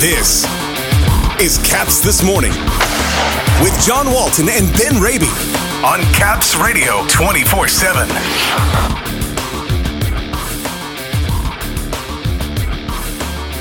This is Caps This Morning with John Walton and Ben Raby on Caps Radio 24 7.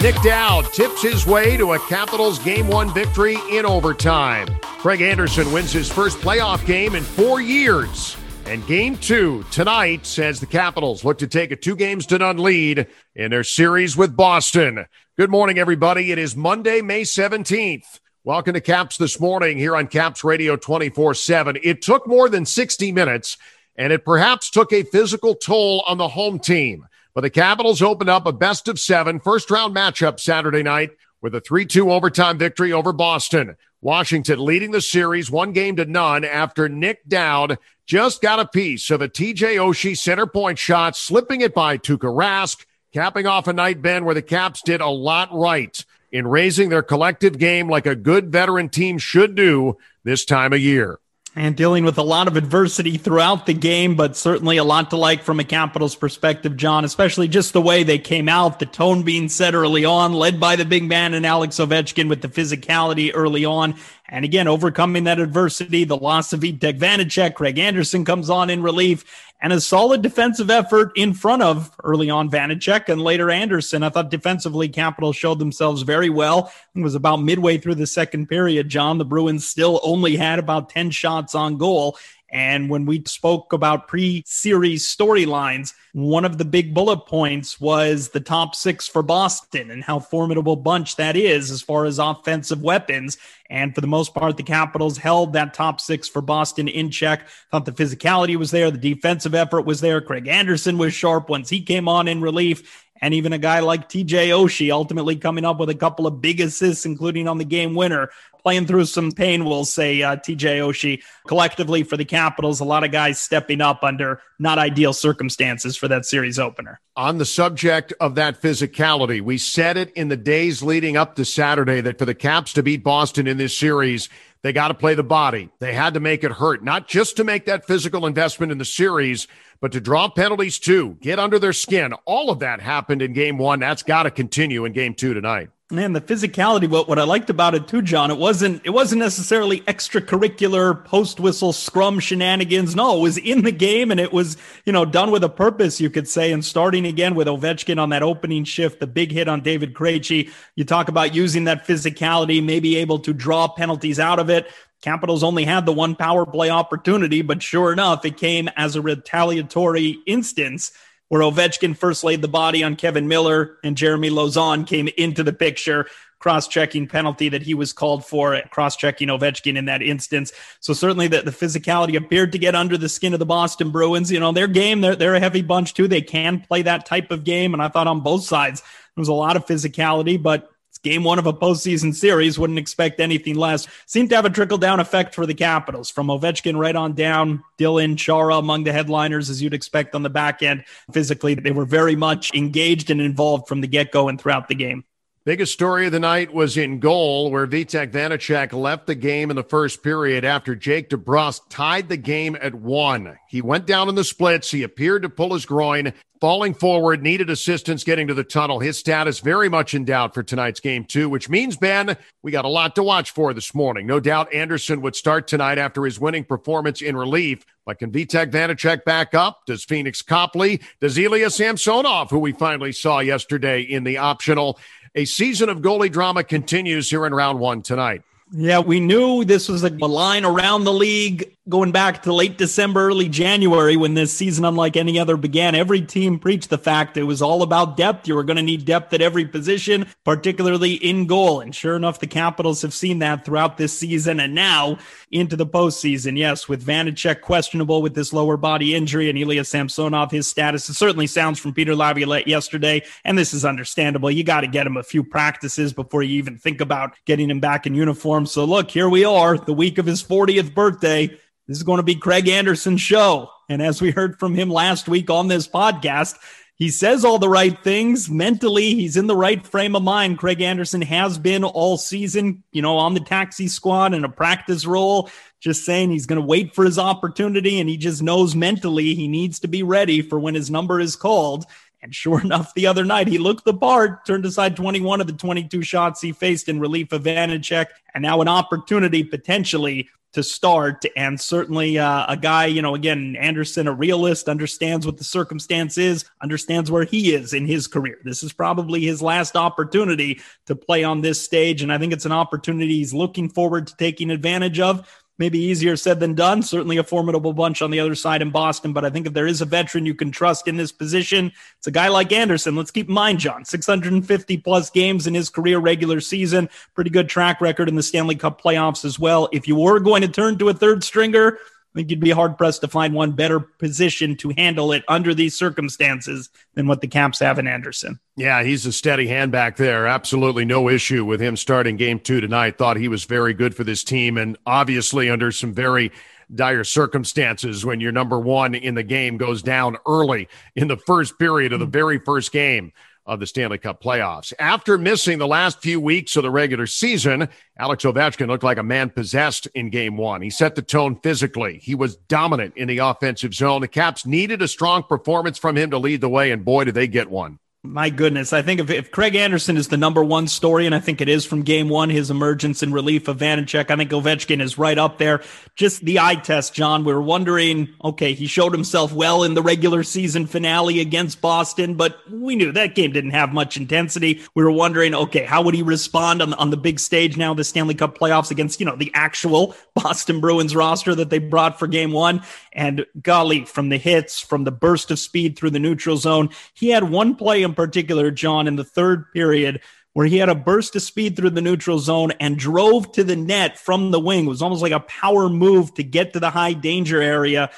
Nic Dowd tips his way to a Capitals Game 1 victory in overtime. Craig Anderson wins his first playoff game in four years. And game two tonight as the Capitals look to take a two games to none lead in their series with Boston. Good morning, everybody. It is Monday, May 17th. Welcome to Caps this morning here on Caps Radio 24 7. It took more than 60 minutes, and it perhaps took a physical toll on the home team. But the Capitals opened up a best of seven first round matchup Saturday night with a 3 2 overtime victory over Boston. Washington leading the series one game to none after Nic Dowd just got a piece of a TJ Oshie center point shot, slipping it by Tuukka Rask, capping off a night, Ben, where the Caps did a lot right in raising their collective game like a good veteran team should do this time of year and dealing with a lot of adversity throughout the game, but certainly a lot to like from a Capitals perspective, John, especially just the way they came out, the tone being set early on, led by the big man and Alex Ovechkin with the physicality early on. And again, overcoming that adversity, the loss of Vitek Vanecek, Craig Anderson comes on in relief, and a solid defensive effort in front of early on Vanecek and later Anderson. I thought defensively, Capitals showed themselves very well. It was about midway through the second period, John. The Bruins still only had about 10 shots on goal. And when we spoke about pre series storylines, one of the big bullet points was the top six for Boston and how formidable bunch that is as far as offensive weapons. And for the most part, the Capitals held that top six for Boston in check. Thought the physicality was there, the defensive effort was there. Craig Anderson was sharp once he came on in relief. And even a guy like TJ Oshie ultimately coming up with a couple of big assists, including on the game winner playing through some pain, we'll say, uh, TJ Oshie. Collectively for the Capitals, a lot of guys stepping up under not ideal circumstances for that series opener. On the subject of that physicality, we said it in the days leading up to Saturday that for the Caps to beat Boston in this series, they got to play the body. They had to make it hurt, not just to make that physical investment in the series, but to draw penalties too, get under their skin. All of that happened in game one. That's got to continue in game two tonight man, the physicality. What what I liked about it too, John, it wasn't it wasn't necessarily extracurricular post whistle scrum shenanigans. No, it was in the game and it was you know done with a purpose, you could say. And starting again with Ovechkin on that opening shift, the big hit on David Krejci. You talk about using that physicality, maybe able to draw penalties out of it. Capitals only had the one power play opportunity, but sure enough, it came as a retaliatory instance where Ovechkin first laid the body on Kevan Miller and Jeremy Lauzon came into the picture. Cross checking penalty that he was called for, at cross checking Ovechkin in that instance. So, certainly, the, the physicality appeared to get under the skin of the Boston Bruins. You know, their game, they're, they're a heavy bunch too. They can play that type of game. And I thought on both sides, there was a lot of physicality, but game one of a postseason series. Wouldn't expect anything less. Seemed to have a trickle down effect for the Capitals from Ovechkin right on down. Dylan Chara among the headliners, as you'd expect on the back end. Physically, they were very much engaged and involved from the get go and throughout the game. Biggest story of the night was in goal, where Vitek Vanecek left the game in the first period after Jake DeBrusk tied the game at one. He went down in the splits. He appeared to pull his groin, falling forward, needed assistance getting to the tunnel. His status very much in doubt for tonight's game, too, which means, Ben, we got a lot to watch for this morning. No doubt Anderson would start tonight after his winning performance in relief. But can Vitek Vanecek back up? Does Pheonix Copley? Does Ilya Samsonov, who we finally saw yesterday in the optional? A season of goalie drama continues here in round one tonight. Yeah, we knew this was a line around the league going back to late December, early January when this season, unlike any other, began. Every team preached the fact it was all about depth. You were going to need depth at every position, particularly in goal. And sure enough, the Capitals have seen that throughout this season and now into the postseason. Yes, with Vanecek questionable with this lower body injury and Ilya Samsonov, his status, it certainly sounds from Peter Laviolette yesterday. And this is understandable. You got to get him a few practices before you even think about getting him back in uniform. So look, here we are, the week of his 40th birthday. This is going to be Craig Anderson's show. And as we heard from him last week on this podcast, he says all the right things. Mentally, he's in the right frame of mind. Craig Anderson has been all season, you know, on the taxi squad in a practice role, just saying he's going to wait for his opportunity. And he just knows mentally he needs to be ready for when his number is called. And sure enough, the other night he looked the part, turned aside 21 of the 22 shots he faced in relief of Vanecek, and now an opportunity potentially to start. And certainly uh, a guy, you know, again, Anderson, a realist, understands what the circumstance is, understands where he is in his career. This is probably his last opportunity to play on this stage. And I think it's an opportunity he's looking forward to taking advantage of maybe easier said than done. Certainly a formidable bunch on the other side in Boston. But I think if there is a veteran you can trust in this position, it's a guy like Anderson. Let's keep in mind, John, 650 plus games in his career regular season, pretty good track record in the Stanley Cup playoffs as well. If you were going to turn to a third stringer, I think you'd be hard pressed to find one better position to handle it under these circumstances than what the Caps have in Anderson. Yeah, he's a steady hand back there. Absolutely no issue with him starting game two tonight. Thought he was very good for this team and obviously under some very dire circumstances when your number one in the game goes down early in the first period of the very first game of the Stanley Cup playoffs. After missing the last few weeks of the regular season, Alex Ovechkin looked like a man possessed in game one. He set the tone physically. He was dominant in the offensive zone. The Caps needed a strong performance from him to lead the way, and boy, did they get one. My goodness. I think if, if Craig Anderson is the number one story, and I think it is from game one, his emergence in relief of Vanecek, I think Ovechkin is right up there. Just the eye test, John. We were wondering, okay, he showed himself well in the regular season finale against Boston, but we knew that game didn't have much intensity. We were wondering, okay, how would he respond on, on the big stage now, the Stanley Cup playoffs against, you know, the actual Boston Bruins roster that they brought for game one? And golly, from the hits, from the burst of speed through the neutral zone, he had one play in in particular, John, in the third period, where he had a burst of speed through the neutral zone and drove to the net from the wing. It was almost like a power move to get to the high danger area.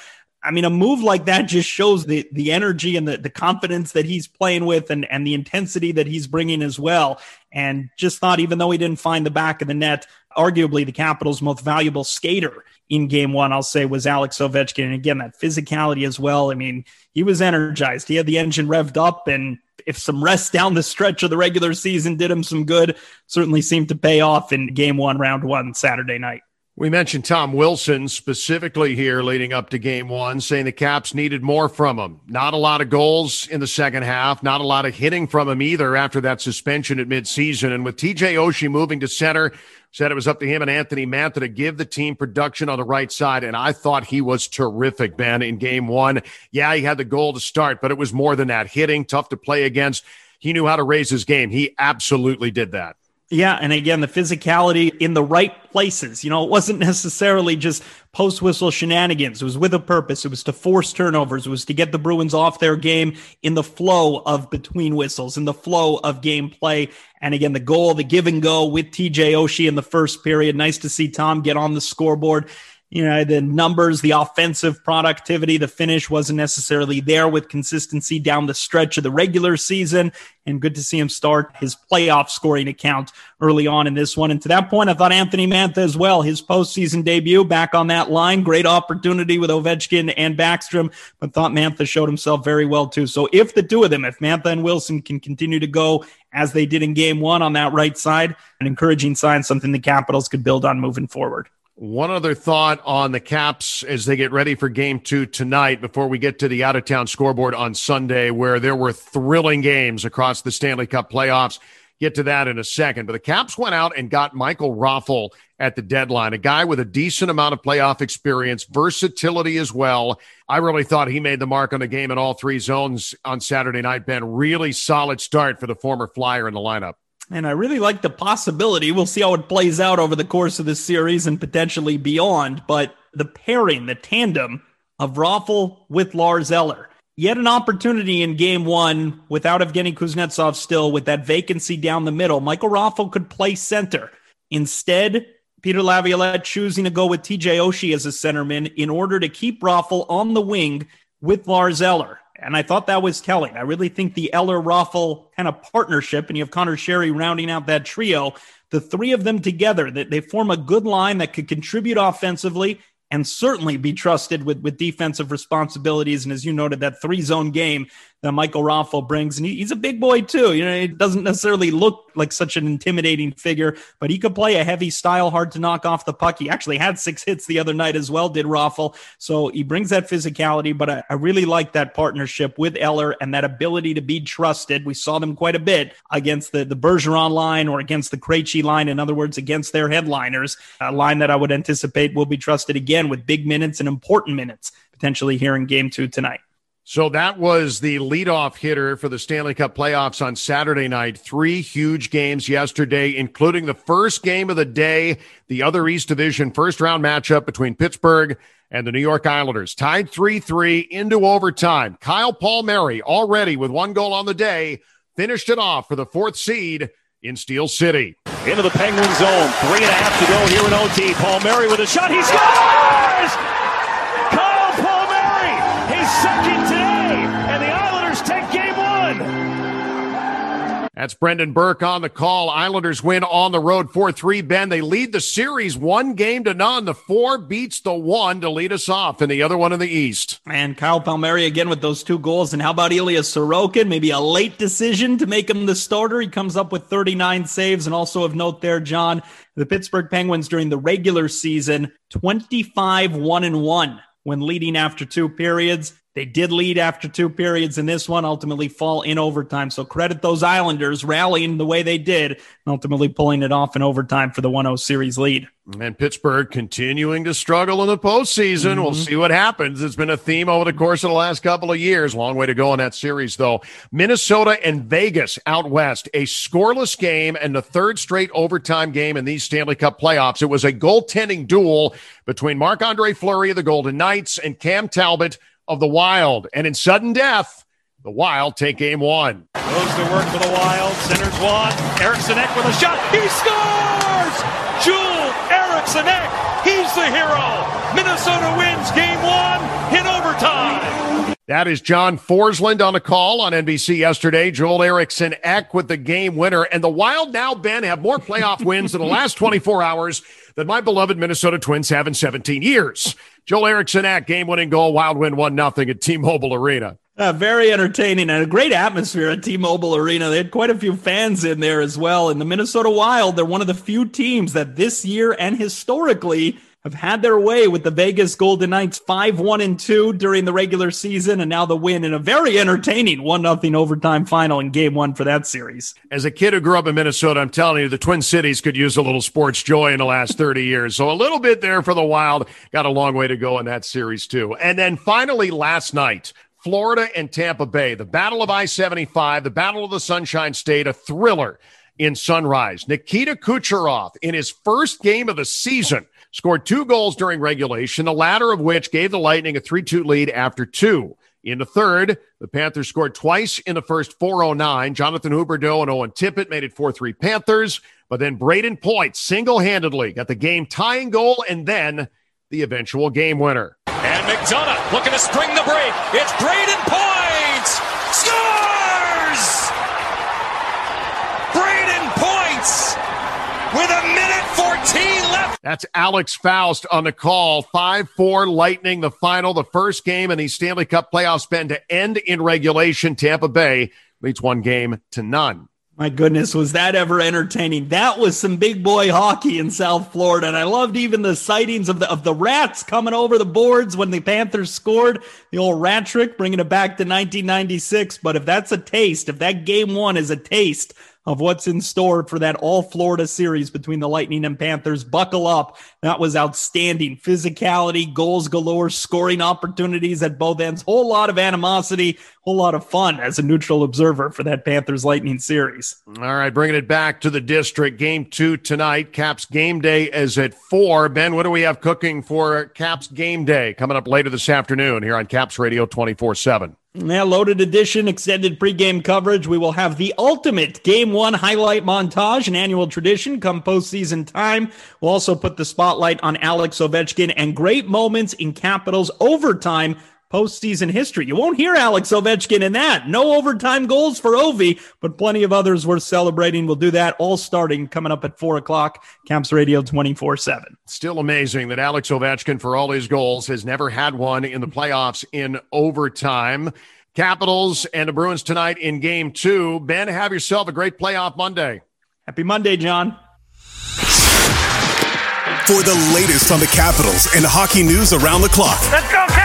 I mean, a move like that just shows the the energy and the, the confidence that he's playing with and, and the intensity that he's bringing as well. And just thought, even though he didn't find the back of the net, arguably the Capitals' most valuable skater in game one, I'll say, was Alex Ovechkin. And again, that physicality as well. I mean, he was energized. He had the engine revved up and if some rest down the stretch of the regular season did him some good, certainly seemed to pay off in game one, round one, Saturday night. We mentioned Tom Wilson specifically here leading up to game one, saying the Caps needed more from him. Not a lot of goals in the second half, not a lot of hitting from him either after that suspension at midseason. And with TJ Oshie moving to center, said it was up to him and Anthony Mantha to give the team production on the right side. And I thought he was terrific, Ben, in game one. Yeah, he had the goal to start, but it was more than that. Hitting, tough to play against. He knew how to raise his game. He absolutely did that. Yeah, and again, the physicality in the right places. You know, it wasn't necessarily just post whistle shenanigans. It was with a purpose. It was to force turnovers. It was to get the Bruins off their game in the flow of between whistles, in the flow of gameplay. And again, the goal, the give and go with TJ Oshie in the first period. Nice to see Tom get on the scoreboard you know, the numbers, the offensive productivity, the finish wasn't necessarily there with consistency down the stretch of the regular season. And good to see him start his playoff scoring account early on in this one. And to that point, I thought Anthony Mantha as well, his postseason debut back on that line. Great opportunity with Ovechkin and Backstrom, but thought Mantha showed himself very well too. So if the two of them, if Mantha and Wilson can continue to go as they did in game one on that right side, an encouraging sign, something the Capitals could build on moving forward. One other thought on the Caps as they get ready for game two tonight before we get to the out of town scoreboard on Sunday, where there were thrilling games across the Stanley Cup playoffs. Get to that in a second. But the Caps went out and got Michael Raffl at the deadline, a guy with a decent amount of playoff experience, versatility as well. I really thought he made the mark on the game in all three zones on Saturday night, Ben. Really solid start for the former Flyer in the lineup. And I really like the possibility. We'll see how it plays out over the course of this series and potentially beyond. But the pairing, the tandem of Raffl with Lars Eller. Yet an opportunity in game one without Evgeny Kuznetsov still with that vacancy down the middle. Michael Raffl could play center. Instead, Peter Laviolette choosing to go with TJ Oshie as a centerman in order to keep Raffl on the wing with Lars Eller. And I thought that was telling. I really think the Eller Raffl kind of partnership, and you have Conor Sheary rounding out that trio, the three of them together, that they form a good line that could contribute offensively and certainly be trusted with, with defensive responsibilities. And as you noted, that three zone game that Michael Raffl brings. And he, he's a big boy, too. You know, it doesn't necessarily look like such an intimidating figure, but he could play a heavy style, hard to knock off the puck. He actually had six hits the other night as well, did Raffl. So he brings that physicality, but I, I really like that partnership with Eller and that ability to be trusted. We saw them quite a bit against the, the Bergeron line or against the Krejci line. In other words, against their headliners, a line that I would anticipate will be trusted again with big minutes and important minutes potentially here in game two tonight. So that was the leadoff hitter for the Stanley Cup playoffs on Saturday night. Three huge games yesterday, including the first game of the day, the other East Division first round matchup between Pittsburgh and the New York Islanders. Tied 3 3 into overtime. Kyle Palmieri already with one goal on the day finished it off for the fourth seed in Steel City. Into the Penguin zone. Three and a half to go here in OT. Palmieri with a shot. He scores! Kyle Palmieri, his second That's Brendan Burke on the call. Islanders win on the road 4 3. Ben, they lead the series one game to none. The four beats the one to lead us off, and the other one in the East. And Kyle Palmieri again with those two goals. And how about Ilya Sorokin? Maybe a late decision to make him the starter. He comes up with 39 saves. And also of note there, John, the Pittsburgh Penguins during the regular season, 25 1 and 1 when leading after two periods. They did lead after two periods in this one, ultimately fall in overtime. So credit those Islanders rallying the way they did and ultimately pulling it off in overtime for the 1 0 series lead. And Pittsburgh continuing to struggle in the postseason. Mm-hmm. We'll see what happens. It's been a theme over the course of the last couple of years. Long way to go in that series, though. Minnesota and Vegas out west, a scoreless game and the third straight overtime game in these Stanley Cup playoffs. It was a goaltending duel between Marc Andre Fleury of the Golden Knights and Cam Talbot of the Wild. And in sudden death, the Wild take game one. Goes to work for the Wild. Centers one. Eriksson Ek with a shot. He scores! Joel Eriksson Ek. He's the hero. Minnesota wins game one in overtime. That is John Forslund on a call on NBC yesterday. Joel Eriksson Ek with the game winner. And the Wild now, Ben, have more playoff wins in the last 24 hours than my beloved Minnesota Twins have in 17 years. Joel Eriksson at game winning goal, Wild win 1 nothing at T Mobile Arena. Uh, very entertaining and a great atmosphere at T-Mobile Arena. They had quite a few fans in there as well. And the Minnesota Wild, they're one of the few teams that this year and historically have had their way with the Vegas Golden Knights 5-1 and 2 during the regular season and now the win in a very entertaining 1-0 overtime final in game 1 for that series. As a kid who grew up in Minnesota, I'm telling you the Twin Cities could use a little sports joy in the last 30 years. So a little bit there for the Wild. Got a long way to go in that series too. And then finally last night, Florida and Tampa Bay, the Battle of I-75, the Battle of the Sunshine State, a thriller in Sunrise. Nikita Kucherov in his first game of the season scored two goals during regulation, the latter of which gave the Lightning a 3 2 lead after two. In the third, the Panthers scored twice in the first 409. Jonathan Huberdeau and Owen Tippett made it 4 3 Panthers, but then Brayden Point single handedly got the game tying goal and then the eventual game winner. And McDonagh looking to spring the break. It's Brayden Point! Scores! Brayden Points with a minute 14 left. That's Alex Faust on the call. 5 4 Lightning, the final, the first game in the Stanley Cup playoffs been to end in regulation. Tampa Bay leads one game to none. My goodness, was that ever entertaining? That was some big boy hockey in South Florida, and I loved even the sightings of the of the rats coming over the boards when the Panthers scored. The old rat trick, bringing it back to 1996. But if that's a taste, if that game one is a taste of what's in store for that all Florida series between the Lightning and Panthers. Buckle up. That was outstanding. Physicality, goals galore, scoring opportunities at both ends. Whole lot of animosity, whole lot of fun as a neutral observer for that Panthers Lightning series. All right, bringing it back to the district. Game two tonight. Caps game day is at four. Ben, what do we have cooking for Caps game day coming up later this afternoon here on Caps Radio 24 7? Yeah, loaded edition, extended pregame coverage. We will have the ultimate game one highlight montage, an annual tradition come postseason time. We'll also put the spotlight on Alex Ovechkin and great moments in Capitals overtime postseason history. You won't hear Alex Ovechkin in that. No overtime goals for Ovi, but plenty of others worth celebrating. We'll do that all starting coming up at four o'clock. Caps Radio 24 7. Still amazing that Alex Ovechkin, for all his goals, has never had one in the playoffs in overtime. Capitals and the Bruins tonight in game two. Ben, have yourself a great playoff Monday. Happy Monday, John. For the latest on the Capitals and hockey news around the clock. Let's go, Caps!